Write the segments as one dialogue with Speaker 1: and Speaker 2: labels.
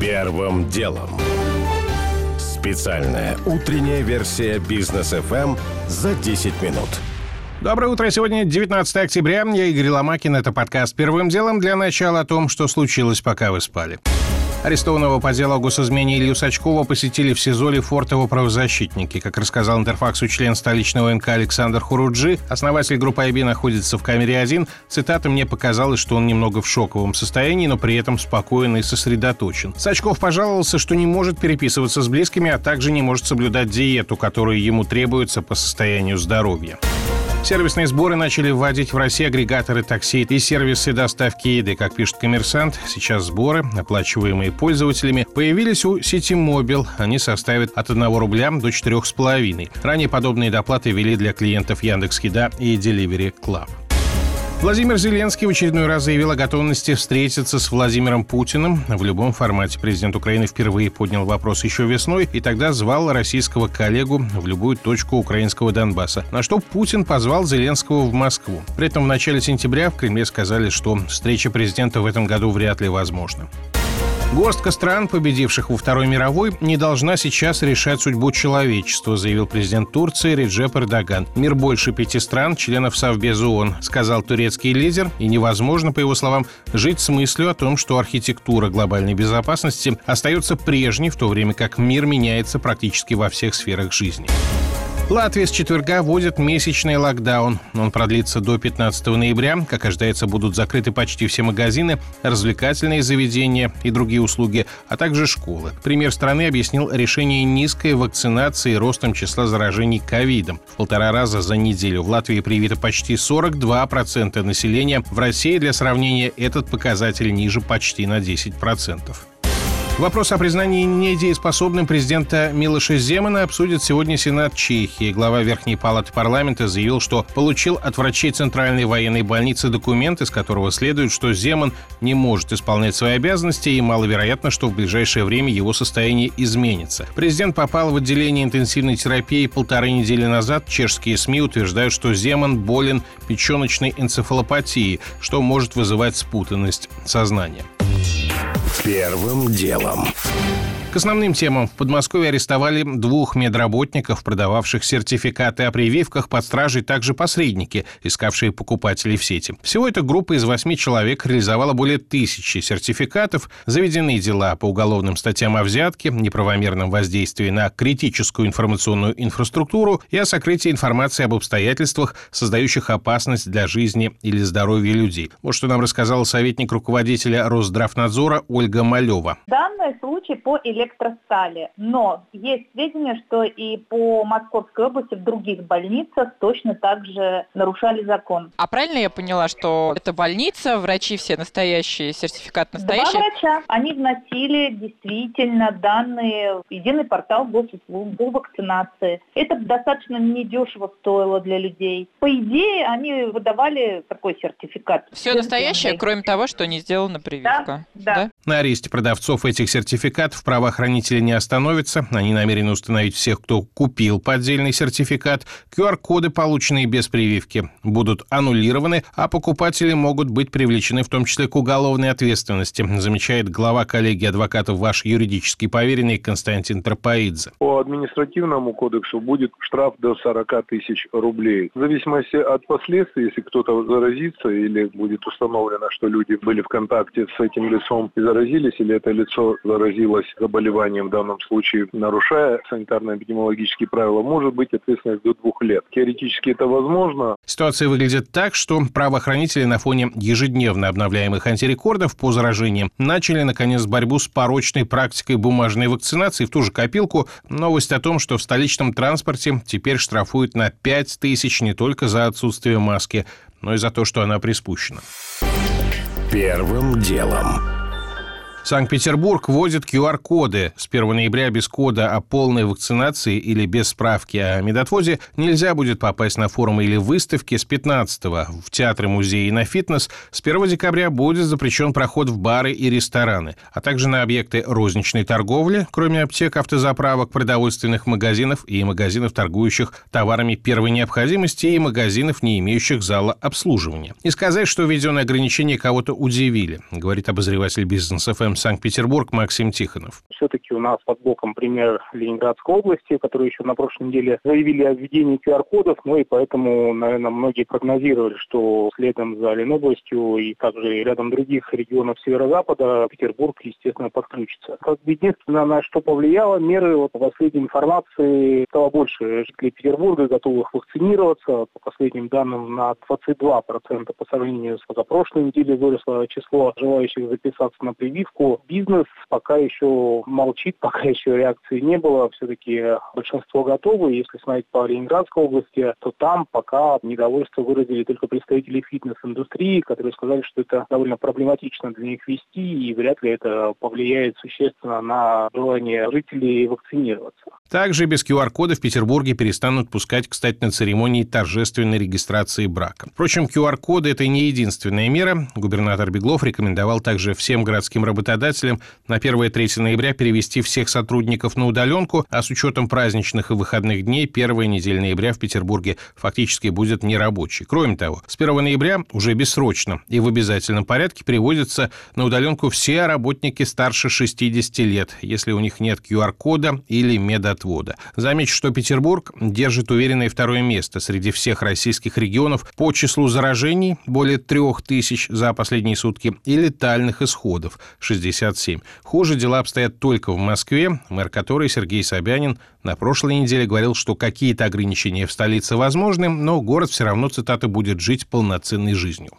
Speaker 1: Первым делом. Специальная утренняя версия бизнес FM за 10 минут.
Speaker 2: Доброе утро. Сегодня 19 октября. Я Игорь Ломакин. Это подкаст «Первым делом» для начала о том, что случилось, пока вы спали. Арестованного по делу о госизмене Илью Сачкова посетили в СИЗО Лефортово правозащитники. Как рассказал Интерфаксу член столичного НК Александр Хуруджи, основатель группы IB находится в камере 1. Цитата «Мне показалось, что он немного в шоковом состоянии, но при этом спокоен и сосредоточен». Сачков пожаловался, что не может переписываться с близкими, а также не может соблюдать диету, которую ему требуется по состоянию здоровья. Сервисные сборы начали вводить в России агрегаторы такси и сервисы доставки еды. Как пишет коммерсант, сейчас сборы, оплачиваемые пользователями, появились у сети Мобил. Они составят от 1 рубля до 4,5. Ранее подобные доплаты ввели для клиентов Яндекс.Еда и Delivery Club. Владимир Зеленский в очередной раз заявил о готовности встретиться с Владимиром Путиным. В любом формате президент Украины впервые поднял вопрос еще весной и тогда звал российского коллегу в любую точку украинского Донбасса, на что Путин позвал Зеленского в Москву. При этом в начале сентября в Кремле сказали, что встреча президента в этом году вряд ли возможна. Горстка стран, победивших во Второй мировой, не должна сейчас решать судьбу человечества, заявил президент Турции Реджеп Эрдоган. Мир больше пяти стран, членов Совбеза ООН, сказал турецкий лидер, и невозможно, по его словам, жить с мыслью о том, что архитектура глобальной безопасности остается прежней, в то время как мир меняется практически во всех сферах жизни. Латвия с четверга вводит месячный локдаун. Он продлится до 15 ноября. Как ожидается, будут закрыты почти все магазины, развлекательные заведения и другие услуги, а также школы. Премьер страны объяснил решение низкой вакцинации и ростом числа заражений ковидом. В полтора раза за неделю в Латвии привито почти 42% населения. В России, для сравнения, этот показатель ниже почти на 10%. Вопрос о признании недееспособным президента Милоша Земана обсудит сегодня Сенат Чехии. Глава Верхней палаты парламента заявил, что получил от врачей Центральной военной больницы документ, из которого следует, что Земан не может исполнять свои обязанности и маловероятно, что в ближайшее время его состояние изменится. Президент попал в отделение интенсивной терапии полторы недели назад. Чешские СМИ утверждают, что Земан болен печеночной энцефалопатией, что может вызывать спутанность сознания.
Speaker 1: Первым делом.
Speaker 2: Основным темам в Подмосковье арестовали двух медработников, продававших сертификаты о прививках под стражей, также посредники, искавшие покупателей в сети. Всего эта группа из восьми человек реализовала более тысячи сертификатов. Заведены дела по уголовным статьям о взятке, неправомерном воздействии на критическую информационную инфраструктуру и о сокрытии информации об обстоятельствах, создающих опасность для жизни или здоровья людей. Вот что нам рассказала советник руководителя Росздравнадзора Ольга Малева.
Speaker 3: Данный случай по электронному электростали. Но есть сведения, что и по Московской области в других больницах точно так же нарушали закон.
Speaker 4: А правильно я поняла, что это больница, врачи все настоящие, сертификат настоящий?
Speaker 3: Два врача. Они вносили действительно данные в единый портал госуслуг по вакцинации. Это достаточно недешево стоило для людей. По идее, они выдавали такой сертификат.
Speaker 4: Все настоящее, кроме того, что не сделана прививка.
Speaker 3: Да, да. да?
Speaker 2: На аресте продавцов этих сертификатов правоохранительные правоохранители не остановятся. Они намерены установить всех, кто купил поддельный сертификат. QR-коды, полученные без прививки, будут аннулированы, а покупатели могут быть привлечены в том числе к уголовной ответственности, замечает глава коллегии адвокатов ваш юридический поверенный Константин Тропоидзе.
Speaker 5: По административному кодексу будет штраф до 40 тысяч рублей. В зависимости от последствий, если кто-то заразится или будет установлено, что люди были в контакте с этим лицом и заразились, или это лицо заразилось заболеванием в данном случае, нарушая санитарно-эпидемиологические правила, может быть ответственность до двух лет. Теоретически это возможно.
Speaker 2: Ситуация выглядит так, что правоохранители на фоне ежедневно обновляемых антирекордов по заражениям начали, наконец, борьбу с порочной практикой бумажной вакцинации в ту же копилку. Новость о том, что в столичном транспорте теперь штрафуют на 5 тысяч не только за отсутствие маски, но и за то, что она приспущена.
Speaker 1: Первым делом.
Speaker 2: Санкт-Петербург вводит QR-коды. С 1 ноября без кода о полной вакцинации или без справки о медотвозе нельзя будет попасть на форумы или выставки с 15 в театры, музеи и на фитнес. С 1 декабря будет запрещен проход в бары и рестораны, а также на объекты розничной торговли, кроме аптек, автозаправок, продовольственных магазинов и магазинов, торгующих товарами первой необходимости и магазинов, не имеющих зала обслуживания. И сказать, что введенные ограничения кого-то удивили, говорит обозреватель бизнеса ФМ Санкт-Петербург Максим Тихонов.
Speaker 6: Все-таки у нас под боком пример Ленинградской области, которые еще на прошлой неделе заявили о введении QR-кодов, ну и поэтому, наверное, многие прогнозировали, что следом за Ленобластью и также рядом других регионов северо-запада Петербург, естественно, подключится. Как единственное, на что повлияло, меры вот, по последней информации стало больше жителей Петербурга готовых вакцинироваться. По последним данным, на 22% по сравнению с позапрошлой неделей выросло число желающих записаться на прививку. Бизнес пока еще молчит, пока еще реакции не было. Все-таки большинство готовы. Если смотреть по Ленинградской области, то там пока недовольство выразили только представители фитнес-индустрии, которые сказали, что это довольно проблематично для них вести, и вряд ли это повлияет существенно на желание жителей вакцинироваться.
Speaker 2: Также без QR-кода в Петербурге перестанут пускать, кстати, на церемонии торжественной регистрации брака. Впрочем, QR-коды – это не единственная мера. Губернатор Беглов рекомендовал также всем городским работодателям на 1-3 ноября перевести всех сотрудников на удаленку, а с учетом праздничных и выходных дней первая неделя ноября в Петербурге фактически будет нерабочей. Кроме того, с 1 ноября уже бессрочно и в обязательном порядке переводятся на удаленку все работники старше 60 лет, если у них нет QR-кода или медотвода. Замечу, что Петербург держит уверенное второе место среди всех российских регионов по числу заражений, более трех тысяч за последние сутки, и летальных исходов – 67. Хуже дела обстоят только в Москве, мэр которой Сергей Собянин на прошлой неделе говорил, что какие-то ограничения в столице возможны, но город все равно, цитата, будет жить полноценной жизнью.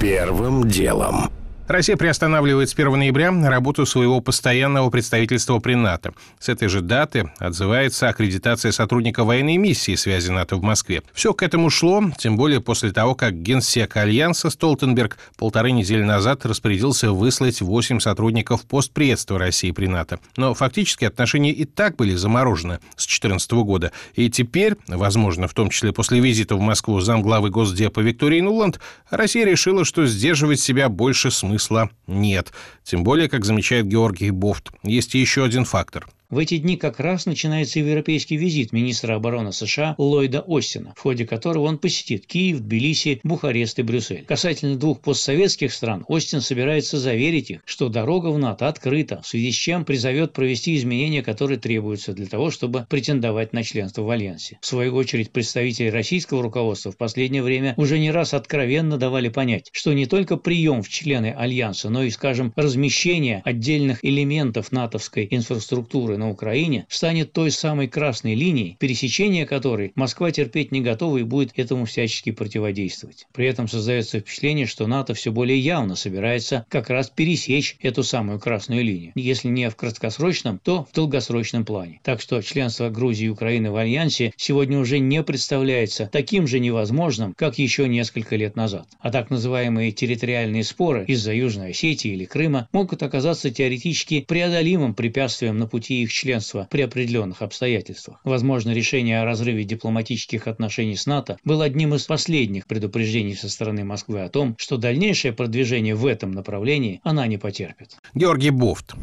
Speaker 1: Первым делом.
Speaker 2: Россия приостанавливает с 1 ноября работу своего постоянного представительства при НАТО. С этой же даты отзывается аккредитация сотрудника военной миссии связи НАТО в Москве. Все к этому шло, тем более после того, как генсек Альянса Столтенберг полторы недели назад распорядился выслать 8 сотрудников постпредства России при НАТО. Но фактически отношения и так были заморожены с 2014 года. И теперь, возможно, в том числе после визита в Москву замглавы Госдепа Виктории Нуланд, Россия решила, что сдерживать себя больше смысла смысла нет. Тем более, как замечает Георгий Бофт, есть еще один фактор –
Speaker 7: в эти дни как раз начинается европейский визит министра обороны США Ллойда Остина, в ходе которого он посетит Киев, Тбилиси, Бухарест и Брюссель. Касательно двух постсоветских стран, Остин собирается заверить их, что дорога в НАТО открыта, в связи с чем призовет провести изменения, которые требуются для того, чтобы претендовать на членство в Альянсе. В свою очередь, представители российского руководства в последнее время уже не раз откровенно давали понять, что не только прием в члены Альянса, но и, скажем, размещение отдельных элементов натовской инфраструктуры на Украине станет той самой красной линией, пересечение которой Москва терпеть не готова и будет этому всячески противодействовать. При этом создается впечатление, что НАТО все более явно собирается как раз пересечь эту самую красную линию. Если не в краткосрочном, то в долгосрочном плане. Так что членство Грузии и Украины в Альянсе сегодня уже не представляется таким же невозможным, как еще несколько лет назад. А так называемые территориальные споры из-за Южной Осетии или Крыма могут оказаться теоретически преодолимым препятствием на пути их членства при определенных обстоятельствах. Возможно, решение о разрыве дипломатических отношений с НАТО было одним из последних предупреждений со стороны Москвы о том, что дальнейшее продвижение в этом направлении она не потерпит.
Speaker 2: Георгий Бофт.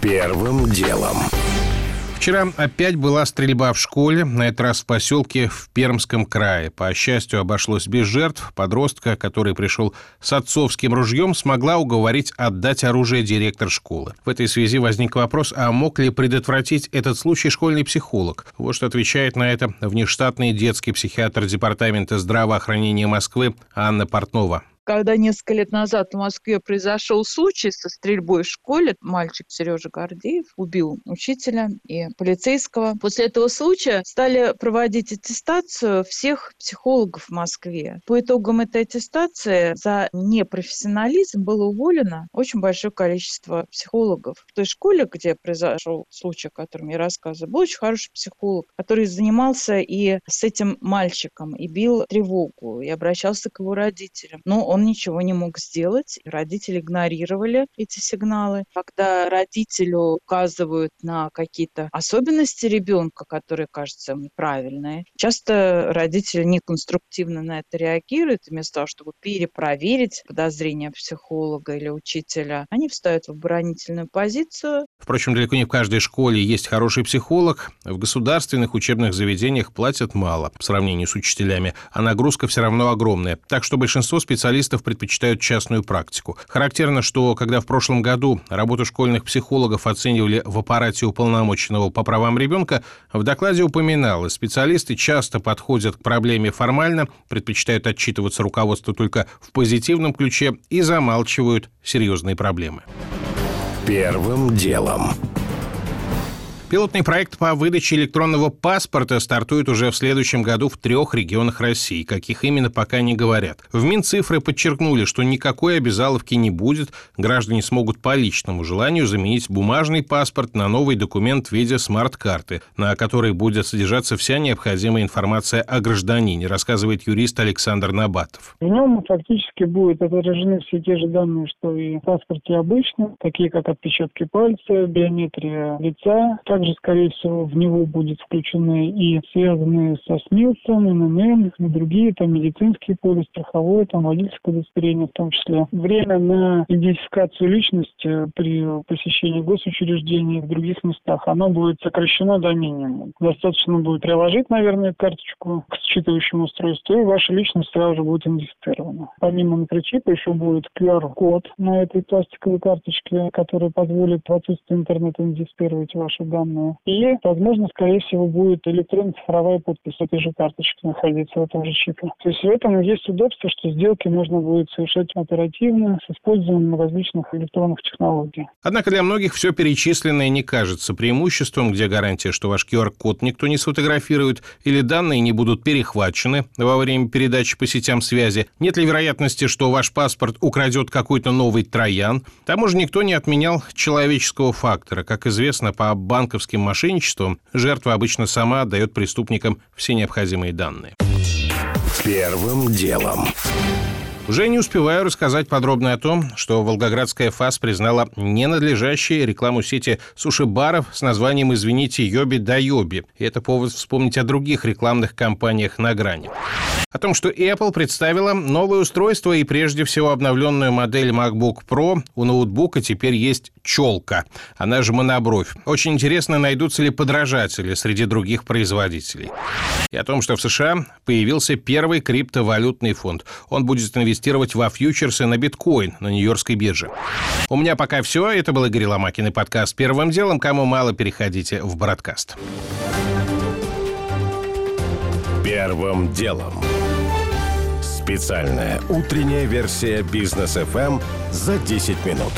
Speaker 1: Первым делом.
Speaker 2: Вчера опять была стрельба в школе, на этот раз в поселке в Пермском крае. По счастью, обошлось без жертв. Подростка, который пришел с отцовским ружьем, смогла уговорить отдать оружие директор школы. В этой связи возник вопрос, а мог ли предотвратить этот случай школьный психолог? Вот что отвечает на это внештатный детский психиатр Департамента здравоохранения Москвы Анна Портнова
Speaker 8: когда несколько лет назад в Москве произошел случай со стрельбой в школе, мальчик Сережа Гордеев убил учителя и полицейского. После этого случая стали проводить аттестацию всех психологов в Москве. По итогам этой аттестации за непрофессионализм было уволено очень большое количество психологов. В той школе, где произошел случай, о котором я рассказываю, был очень хороший психолог, который занимался и с этим мальчиком, и бил тревогу, и обращался к его родителям. Но он он ничего не мог сделать. Родители игнорировали эти сигналы. Когда родителю указывают на какие-то особенности ребенка, которые кажутся неправильные, часто родители неконструктивно на это реагируют, вместо того, чтобы перепроверить подозрения психолога или учителя, они встают в оборонительную позицию.
Speaker 2: Впрочем, далеко не в каждой школе есть хороший психолог. В государственных учебных заведениях платят мало в сравнении с учителями, а нагрузка все равно огромная. Так что большинство специалистов предпочитают частную практику. Характерно, что когда в прошлом году работу школьных психологов оценивали в аппарате уполномоченного по правам ребенка, в докладе упоминалось, специалисты часто подходят к проблеме формально, предпочитают отчитываться руководству только в позитивном ключе и замалчивают серьезные проблемы.
Speaker 1: Первым делом.
Speaker 2: Пилотный проект по выдаче электронного паспорта стартует уже в следующем году в трех регионах России. Каких именно, пока не говорят. В Минцифры подчеркнули, что никакой обязаловки не будет. Граждане смогут по личному желанию заменить бумажный паспорт на новый документ в виде смарт-карты, на которой будет содержаться вся необходимая информация о гражданине, рассказывает юрист Александр Набатов.
Speaker 9: В нем фактически будут отражены все те же данные, что и в паспорте обычно, такие как отпечатки пальца, биометрия лица, также, скорее всего, в него будут включены и связанные со СМИЛСом, ННН, и другие там медицинские полис, страховое, там водительское удостоверение в том числе. Время на идентификацию личности при посещении госучреждений в других местах, оно будет сокращено до минимума. Достаточно будет приложить, наверное, карточку к считывающему устройству, и ваша личность сразу же будет идентифицирована. Помимо микрочипа еще будет QR-код на этой пластиковой карточке, который позволит в отсутствии интернета идентифицировать ваши данные данные. И, возможно, скорее всего, будет электронно-цифровая подпись этой же карточки находиться в этом же чипе. То есть в этом есть удобство, что сделки можно будет совершать оперативно с использованием различных электронных технологий.
Speaker 2: Однако для многих все перечисленное не кажется преимуществом, где гарантия, что ваш QR-код никто не сфотографирует или данные не будут перехвачены во время передачи по сетям связи. Нет ли вероятности, что ваш паспорт украдет какой-то новый троян? Тому же никто не отменял человеческого фактора. Как известно, по банку банковским мошенничеством, жертва обычно сама отдает преступникам все необходимые данные.
Speaker 1: Первым делом.
Speaker 2: Уже не успеваю рассказать подробно о том, что Волгоградская ФАС признала ненадлежащей рекламу сети суши-баров с названием «Извините, Йоби да Йоби». И это повод вспомнить о других рекламных кампаниях на грани о том, что Apple представила новое устройство и прежде всего обновленную модель MacBook Pro. У ноутбука теперь есть челка, она же монобровь. Очень интересно, найдутся ли подражатели среди других производителей. И о том, что в США появился первый криптовалютный фонд. Он будет инвестировать во фьючерсы на биткоин на Нью-Йоркской бирже. У меня пока все. Это был Игорь Ломакин и подкаст «Первым делом». Кому мало, переходите в Бродкаст.
Speaker 1: Первым делом. Специальная утренняя версия бизнес FM за 10 минут.